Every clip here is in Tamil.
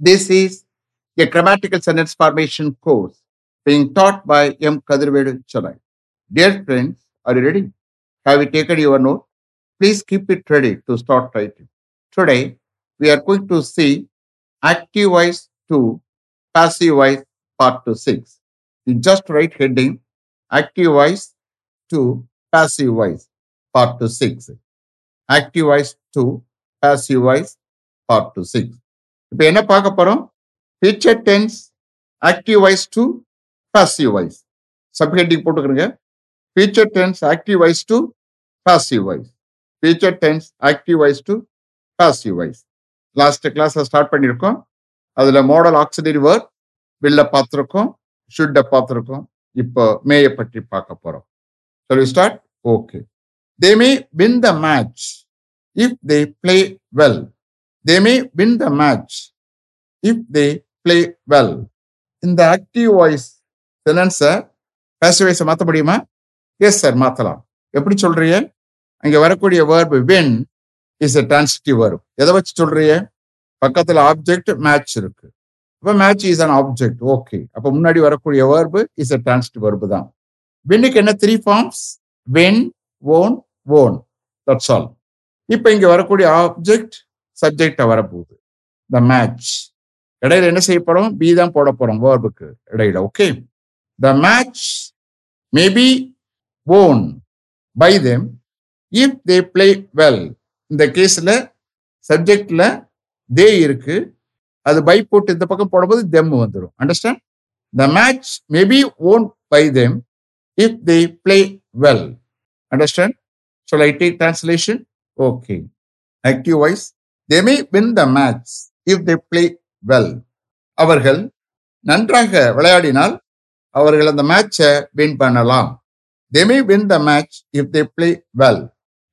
This is a grammatical sentence formation course being taught by M. Kadirvedu Chennai. Dear friends, are you ready? Have you taken your note? Please keep it ready to start writing. Today, we are going to see active voice to passive voice part to 6. You just write heading active voice to passive voice part to 6. Active voice to passive voice part to 6. இப்போ என்ன பார்க்க போறோம்? Future tense active voice to passive voice subheading போட்டுக்கிறங்க future tense active voice to passive voice future tense active voice to passive voice last கிளாஸில் ஸ்டார்ட் பண்ணியிருக்கோம். அதில் மாடல் ஆக்சிடரி வேர்ட் வில்ல பார்த்துருக்கோம் ஷுட்டை பார்த்துருக்கோம். இப்போ மேயை பற்றி பார்க்க போகிறோம் சொல்லி start okay they may win the match if they play well they may win the match if they play well இந்த ஆக்டிவ் வாய்ஸ் சென்டென்ஸை பேசிவ் வாய்ஸை மாற்ற முடியுமா? எஸ் சார் மாற்றலாம் எப்படி சொல்றீங்க? அங்கே வரக்கூடிய verb win is a transitive verb. எதை வச்சு சொல்றீங்க? பக்கத்தில் ஆப்ஜெக்ட் மேட்ச் இருக்கு. இப்போ match is an object okay அப்போ முன்னாடி வரக்கூடிய verb is a transitive verb தான். வின்னுக்கு என்ன three forms win won won that's all இப்போ இங்கே வரக்கூடிய ஆப்ஜெக்ட் சப்ஜெக்டை வரப்போகுது. த மேட்ச் இடையில என்ன செய்ய போறோம்? பி தான் போட போறோம் வேர்புக்கு இடையில okay the match may be won by them if they play well இந்த கேஸ்ல சப்ஜெக்ட்ல தே இருக்கு. அது பை போட்டு இந்த பக்கம் போடும்போது தெம் வந்துடும் understand the match may be won by them if they play well understand so I take translation okay active voice they may win the match if they play well அவர்கள் நன்றாக விளையாடினால் அவர்கள் அந்த மேட்சை வின் பண்ணலாம். They may win the match if they play well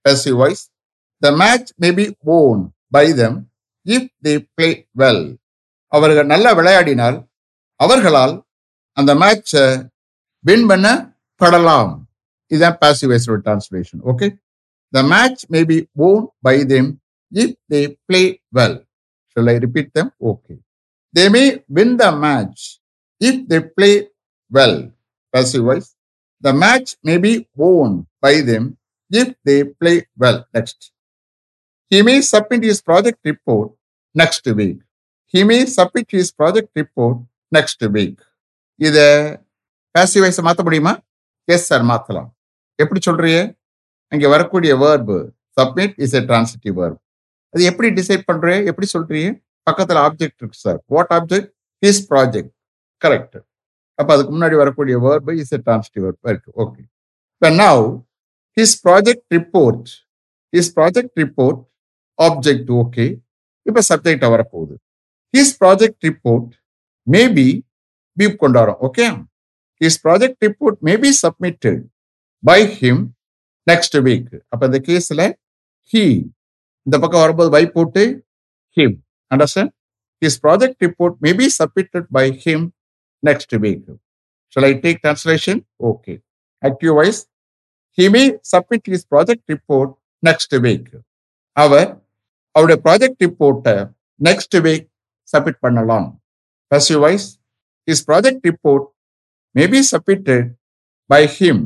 passive voice the match may be won by them if they play well அவர்கள் நல்லா விளையாடினால் அவர்களால் அந்த மேட்சை வின் பண்ண படலாம் இதுதான் passive voice okay the match may be won by them if they play well shall i repeat them okay they may win the match if they play well passive voice the match may be won by them if they play well. Next. He may submit his project report next week. He may submit his project report next week. இத passive voice மாத்த முடியுமா எஸ் சார் மாத்தலாம் எப்படி சொல்றீங்க அங்க வரக்கூடிய verb submit is a transitive verb அது எப்படி டிசைட் பண்றீங்க எப்படி சொல்றீங்க பக்கத்துல ஆப்ஜெக்ட் இருக்கு sir what object his project correct அப்ப அதுக்கு முன்னாடி வரக்கூடிய வேர்பு இஸ் எ டிரான்ஸ்டிவ் இருக்கு ஓகே இப்போ now his project report his project report object okay இப்போ சப்ஜெக்டை வரப்போகுது his project report may be beep கொண்டு okay his project report may be submitted by him next week அப்போ இந்த கேஸில் ஹீ இந்த பக்கம் வரும்போது வை போட்டு him understand his project report may be submitted by him next week shall I take translation okay active wise he may submit his project report next week அவர் அவருடைய ப்ராஜெக்ட் ரிப்போர்ட்டை நெக்ஸ்ட் வீக் சப்மிட் பண்ணலாம் passive voice his project report may be submitted by him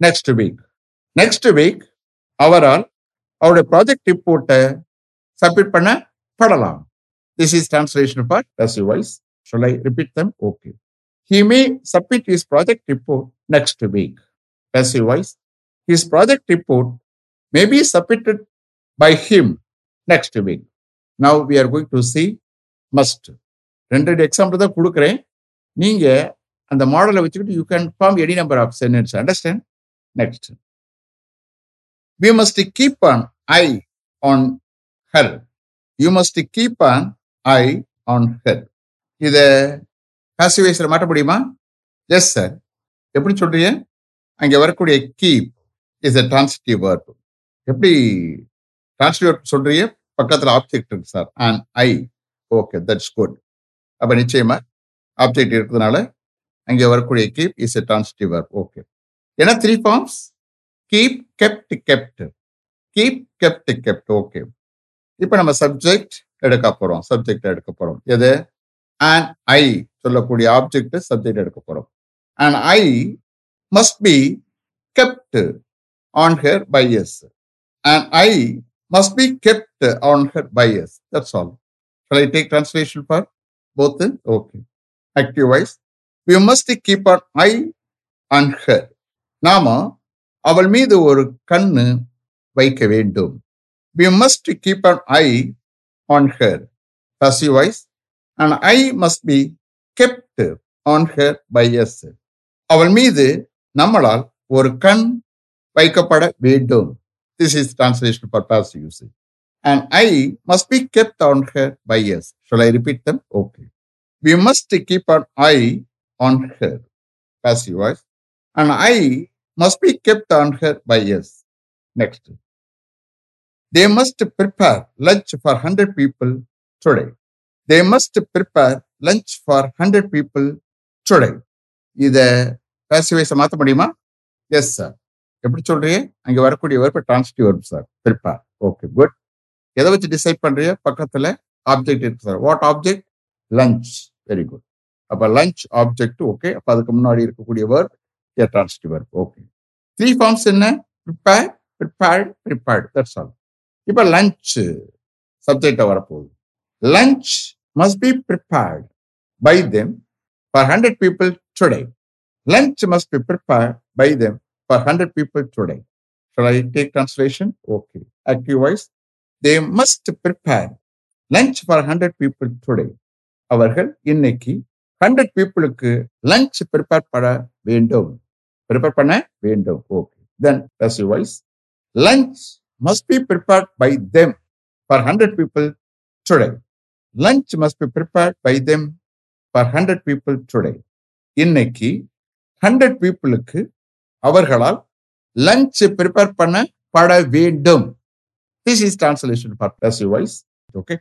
next week next week அவரால் அவருடைய ப்ராஜெக்ட் ரிப்போர்ட்டை சப்மிட் பண்ண படலாம் this is translation for you voice shall I repeat them okay he may submit his project report next week ரசி voice his project report may be submitted by him next week now we are going to see must ரெண்டு ரெண்டு எக்ஸாம்பிள் தான் கொடுக்குறேன் நீங்கள் அந்த மாடலை வச்சுக்கிட்டு you can form any number of sentence understand next we must keep an eye on her you must keep an eye on her இத பாசிவைஸில் மாட்ட முடியுமா? எஸ் சார் எப்படி சொல்றீங்க? அங்க வரக்கூடிய keep is a transitive verb. எப்படி transitive சொல்றீங்க? பக்கத்துல ஆப்ஜெக்ட் இருக்கு sir an eye okay that's good அப்ப நிச்சயமா ஆப்ஜெக்ட் இருக்கிறதுனால அங்கே வரக்கூடிய keep is a transitive verb. Okay ஏன்னா three forms Keep kept kept keep kept kept okay இப்போ நம்ம சப்ஜெக்ட் எடுக்க போறோம் சப்ஜெக்ட் எடுக்க போறோம் எது அண்ட் ஐ சொல்லக்கூடிய ஆப்ஜெக்ட் சப்ஜெக்ட் எடுக்க போறோம் and I must be kept on her by us. And I must be kept on her by us. That's all. Shall I take translation for both? Okay. Active voice. We must keep our eye on her. நாம அவள் மீது ஒரு கண்ணு வைக்க வேண்டும். We must keep an eye on her passive voice an eye must be kept on her by us அவள் மீது நம்மளால் ஒரு கண் வைக்கப்பட வேண்டும். This is translation for use an eye must be kept on her by us shall I repeat them okay we must keep an eye on her passive voice an eye must be kept on her by us next they must prepare lunch for hundred people today they must prepare lunch for hundred people today இதை பேசிவைஸை மாற்ற முடியுமா? எஸ் சார் எப்படி சொல்றீங்க? அங்கே வரக்கூடிய வெறுப்பு டிரான்ஸ்டிவ் வெறுப்பு சார் ப்ரிப்பேர் ஓகே குட் எதை வச்சு டிசைட் பண்றீங்க? பக்கத்தில் ஆப்ஜெக்ட் இருக்கு sir what object lunch very good அப்போ லஞ்ச் ஆப்ஜெக்ட் ஓகே அப்போ அதுக்கு முன்னாடி இருக்கக்கூடிய word transitive verb okay three forms என்ன prepare prepared prepared that's all இப்ப லஞ்ச் சப்ஜெக்டை வரப்போகுது. Lunch must be prepared by them for hundred people today lunch must be prepare by them for hundred people today Shall I take translation? Okay. Active voice. They must prepare lunch for 100 people அவர்கள் இன்னைக்கு ஹண்ட்ரட் பீப்புளுக்கு லஞ்ச் ப்ரிப்பேர் பண்ண வேண்டும். ப்ரிப்பேர் பண்ண வேண்டும். Okay then passive voice lunch must be prepared by them. For 100 people today. Lunch must be prepared by them for 100 people today. இன்னைக்கு ஹண்ட்ரட் பீப்புளுக்கு அவர்களால் லஞ்ச் ப்ரிப்பேர் பண்ண பட வேண்டும் this is translation for passive voice okay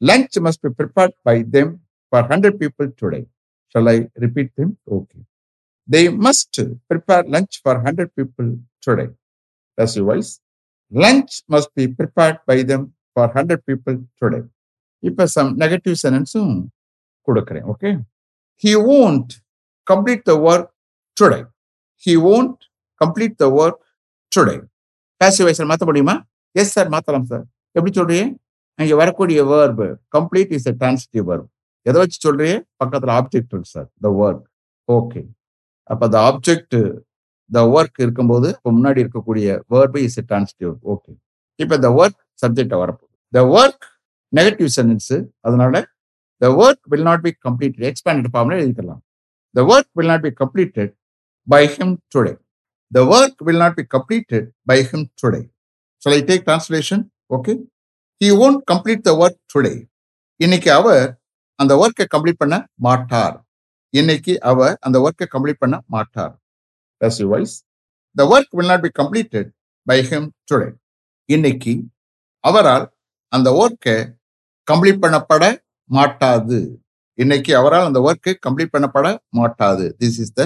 lunch must be prepared by them for hundred people today shall I repeat them okay they must prepare lunch for hundred people today passive voice lunch must be prepared by them for hundred people today இப்போ சம் நெகட்டிவ் சென்டென்ஸும் கொடுக்குறேன் okay he won't complete the work today he won't complete the work today Passive voice மாற்ற முடியுமா? எஸ் சார் மாற்றலாம் சார் எப்படி சொல்றீங்க இங்கே வரக்கூடிய verb complete is a transitive verb எதை வச்சு சொல்றீங்க பக்கத்தில் ஆப்ஜெக்ட் இருக்கு சார் த ஒர்க் ஓகே அப்போ அந்த ஆப்ஜெக்ட் த ஒர்க் இருக்கும்போது இப்போ முன்னாடி இருக்கக்கூடிய வேர்பு இஸ் டிரான்ஸ்டிவ் ஓகே இப்போ த ஒர்க் சப்ஜெக்டை வரப்போகுது த ஒர்க் நெகட்டிவ் சென்டென்ஸு அதனால the work will not be complete expanded ஃபார்ம்ல எழுதிக்கலாம் the work will not be completed by him today the work will not be completed by him today so I take translation okay he won't complete the work today இன்னைக்கு அவர் அந்த ஒர்க்கை கம்ப்ளீட் பண்ண மாட்டார் இன்னைக்கு அவர் அந்த ஒர்க்கை கம்ப்ளீட் பண்ண மாட்டார் voice the work will not be completed by him today இன்னைக்கு அவரால் அந்த ஒர்க்கை கம்ப்ளீட் பண்ணப்பட மாட்டாது இன்னைக்கு அவரால் அந்த ஒர்க்கை கம்ப்ளீட் பண்ணப்பட மாட்டாது this is the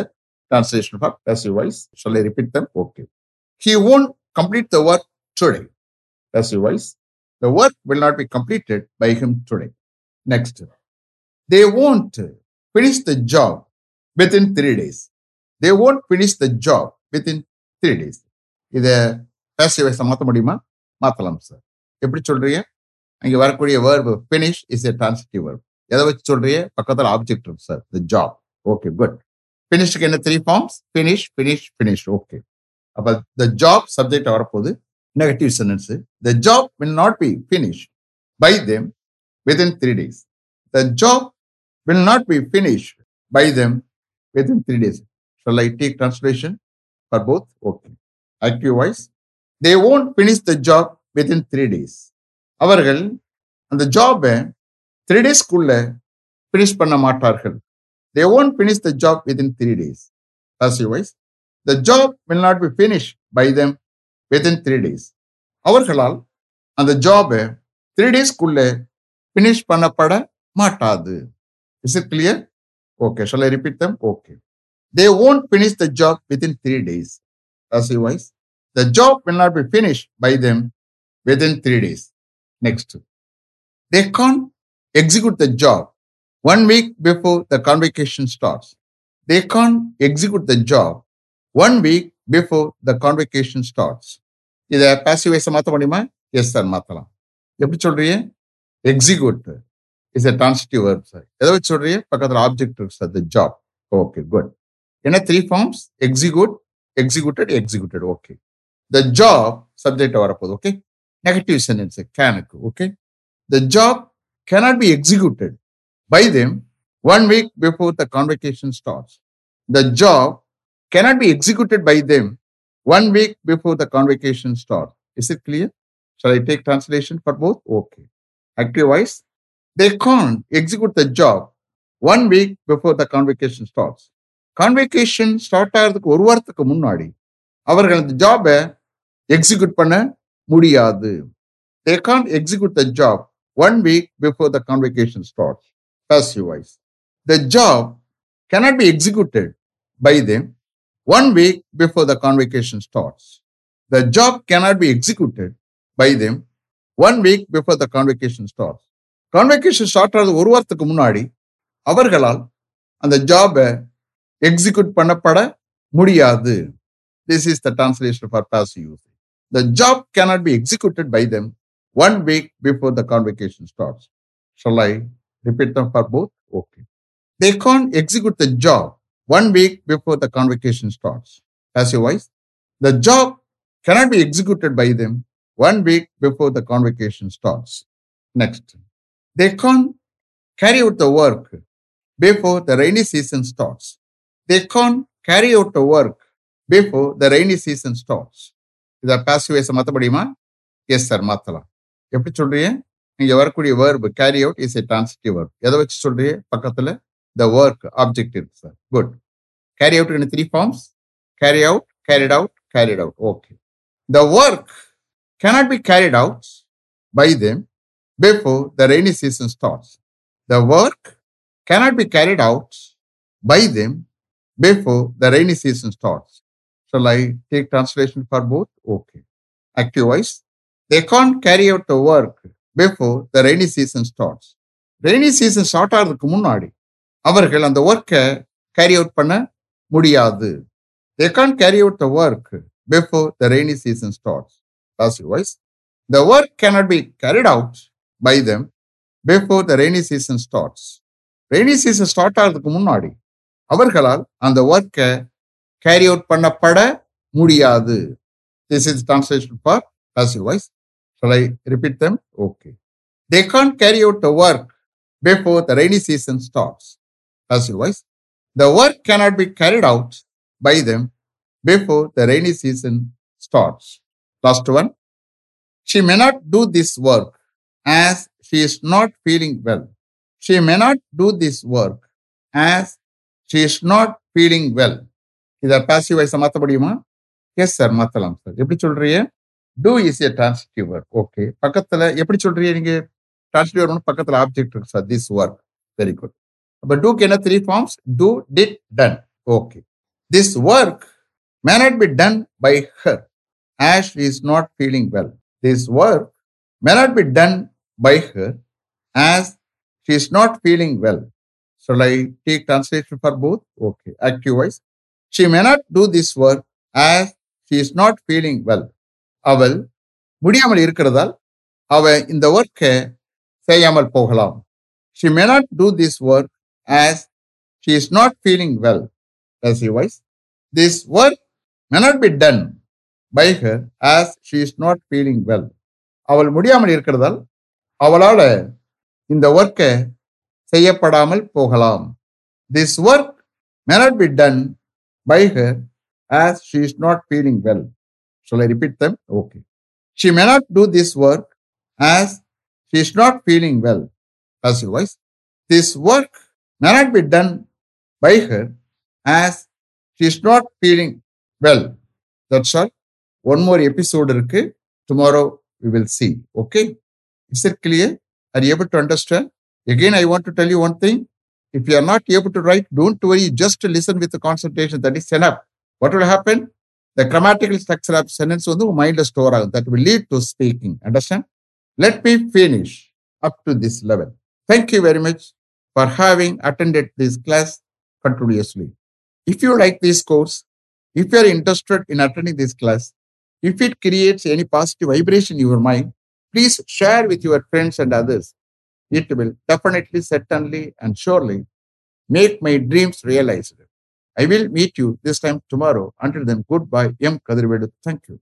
translation for passive voice சொல்லி repeat them okay he won't complete the work today passive voice the work will not be completed by him today next they won't finish the job within three days. They won't finish the job within three days இதை passive voice மாற்ற முடியுமா? மாத்தலாம் சார் எப்படி சொல்றீங்க? அங்க வரக்கூடிய verb finish is a transitive verb. எதை வச்சு சொல்றீங்க? பக்கத்துல ஆப்ஜெக்ட் இருக்கும் sir the job okay good ஃபினிஷ்க்கு என்ன three forms finish finish finish okay அப்போ த ஜாப் சப்ஜெக்ட் வரப்போகுது. Negative sentence the job will not be finish by them within three days the job will not be finished by them within three days. Shall I take translation for both? Okay. IQ wise, they won't finish the job within three days அவர்கள் அந்த ஜாபை த்ரீ டேஸ்க்குள்ள ஃபினிஷ் பண்ண மாட்டார்கள் they won't finish the job within three days passive wise the job will not be finish by them within three days அவர்களால் அந்த ஜாபை த்ரீ டேஸ்க்குள்ள ஃபினிஷ் பண்ணப்பட மாட்டாது is it clear okay shall I repeat them okay they won't finish the job within three days passive voice the job will not be finish by them within three days next they can't execute the job one week before the convocation starts. They can't execute the job one week before the convocation starts. இதை பாசிவ் மாற்ற முடியுமா? எஸ் சார் மாற்றலாம் எப்படி சொல்றீங்க? Execute Is a transitive verb sir எதை வச்சு சொல்றீங்க பக்கத்தில் ஆப்ஜெக்ட் இருக்கு sir the job okay good என்ன three forms execute executed executed okay the job subject வரப்போகுது ஓகே நெகட்டிவ் சென்டென்ஸ் கேனுக்கு okay the job cannot be executed by them one week before the convocation starts. The job cannot be executed by them one week before the convocation starts. Is it clear? Shall I take translation for both? Okay. Active voice. They can't execute the job one week before the convocation starts. Convocation start ஆகிறதுக்கு ஒரு வாரத்துக்கு முன்னாடி அவர்கள் அந்த ஜாபை எக்ஸிக்யூட் பண்ண முடியாது they can't execute the job one week before the convocation starts. Passive voice. The job cannot be executed by them one week before the convocation starts. The job cannot be executed by them one week before the convocation starts. Convocation start ஆகிறது ஒரு வாரத்துக்கு முன்னாடி அவர்களால் அந்த ஜாபை எக்ஸிக்யூட் பண்ணப்பட முடியாது this is the translation for passive voice the job cannot be executed by them one week before the convocation starts shall I repeat them for both okay they can execute the job one week before the convocation starts passive wise. The job cannot be executed by them one week before the convocation starts. Next. They can't carry out the work before the rainy season starts. They can't carry out the work before the rainy season starts. இதை பாசிவ் மாற்ற முடியுமா? எஸ் சார் மாற்றலாம் எப்படி சொல்றீங்க? நீங்க வரக்கூடிய verb carry out is a transitive verb எதை வச்சு சொல்றீங்க? பக்கத்துல த ஒர்க் ஆப்ஜெக்ட் இருக்கு sir good carry out in three forms carry out carried out carried out okay the work cannot be carried out by them before the rainy season starts. The work cannot be carried out by them before the rainy season starts. Shall I take translation for both? Okay. Active voice. They can't carry out the work before the rainy season starts. Rainy season start ஆகிறதுக்கு முன்னாடி அவர்கள் அந்த ஒர்க்கை கேரி அவுட் பண்ண முடியாது they can't carry out the work before the rainy season starts passive voice. The work cannot be carried out by them before the rainy season starts. Rainy season start ஆகிறதுக்கு முன்னாடி அவர்களால் அந்த ஒர்க்கை கேரி அவுட் பண்ணப்பட முடியாது this is translation for passive voice. Shall I repeat them? Okay. They can't carry out the work before the rainy season starts. Passive voice. The work cannot be carried out by them before the rainy season starts. Last one. She may not do this work as she is not feeling well. She may not do this work as she is not feeling well இதை பாசிவ் வைஸை மாற்ற முடியுமா? எஸ் சார் மாற்றலாம் சார் எப்படி சொல்றீங்க? Do is a transitive work okay பக்கத்துல எப்படி சொல்றீங்க நீங்க? டிரான்சிட்டிவ் ஒர்க் பக்கத்துல ஆப்ஜெக்ட் இருக்கு sir this work very good அப்போ டூக்கு என்ன three forms do did done okay this work may not be done by her as is not feeling well this work may not be done by her as she is not feeling well. Shall I take translation for both? Okay. Active voice. She may not do this work as she is not feeling well. அவள் முடியாமல் இருக்கிறதால் அவ இந்த ஒர்க்கை செய்யாமல் போகலாம் she may not do this work as she is not feeling well passive voice this work may not be done by her as she is not feeling well. அவள் முடியாமல் இருக்கிறதால் அவளால் இந்த ஒர்க்கை செய்யப்படாமல் போகலாம் this work may not be done by her as she is not feeling well shall I repeat them okay she may do this work as she is not feeling well passive voice this work may not be done by her as she is not feeling well that's all one more episode இருக்கு tomorrow we will see okay Is it clear? Are you able to understand? Again, I want to tell you one thing. If you are not able to write, don't worry. Just listen with the concentration. That is enough. What will happen? The grammatical structure of sentence on the mind store. That will lead to speaking. Understand? Let me finish up to this level. Thank you very much for having attended this class continuously. If you like this course, if you are interested in attending this class, if it creates any positive vibration in your mind, please share with your friends and others. It will definitely, certainly, and surely make my dreams realized. I will meet you this time tomorrow. Until then, goodbye. M. Kadirvedu. Thank you.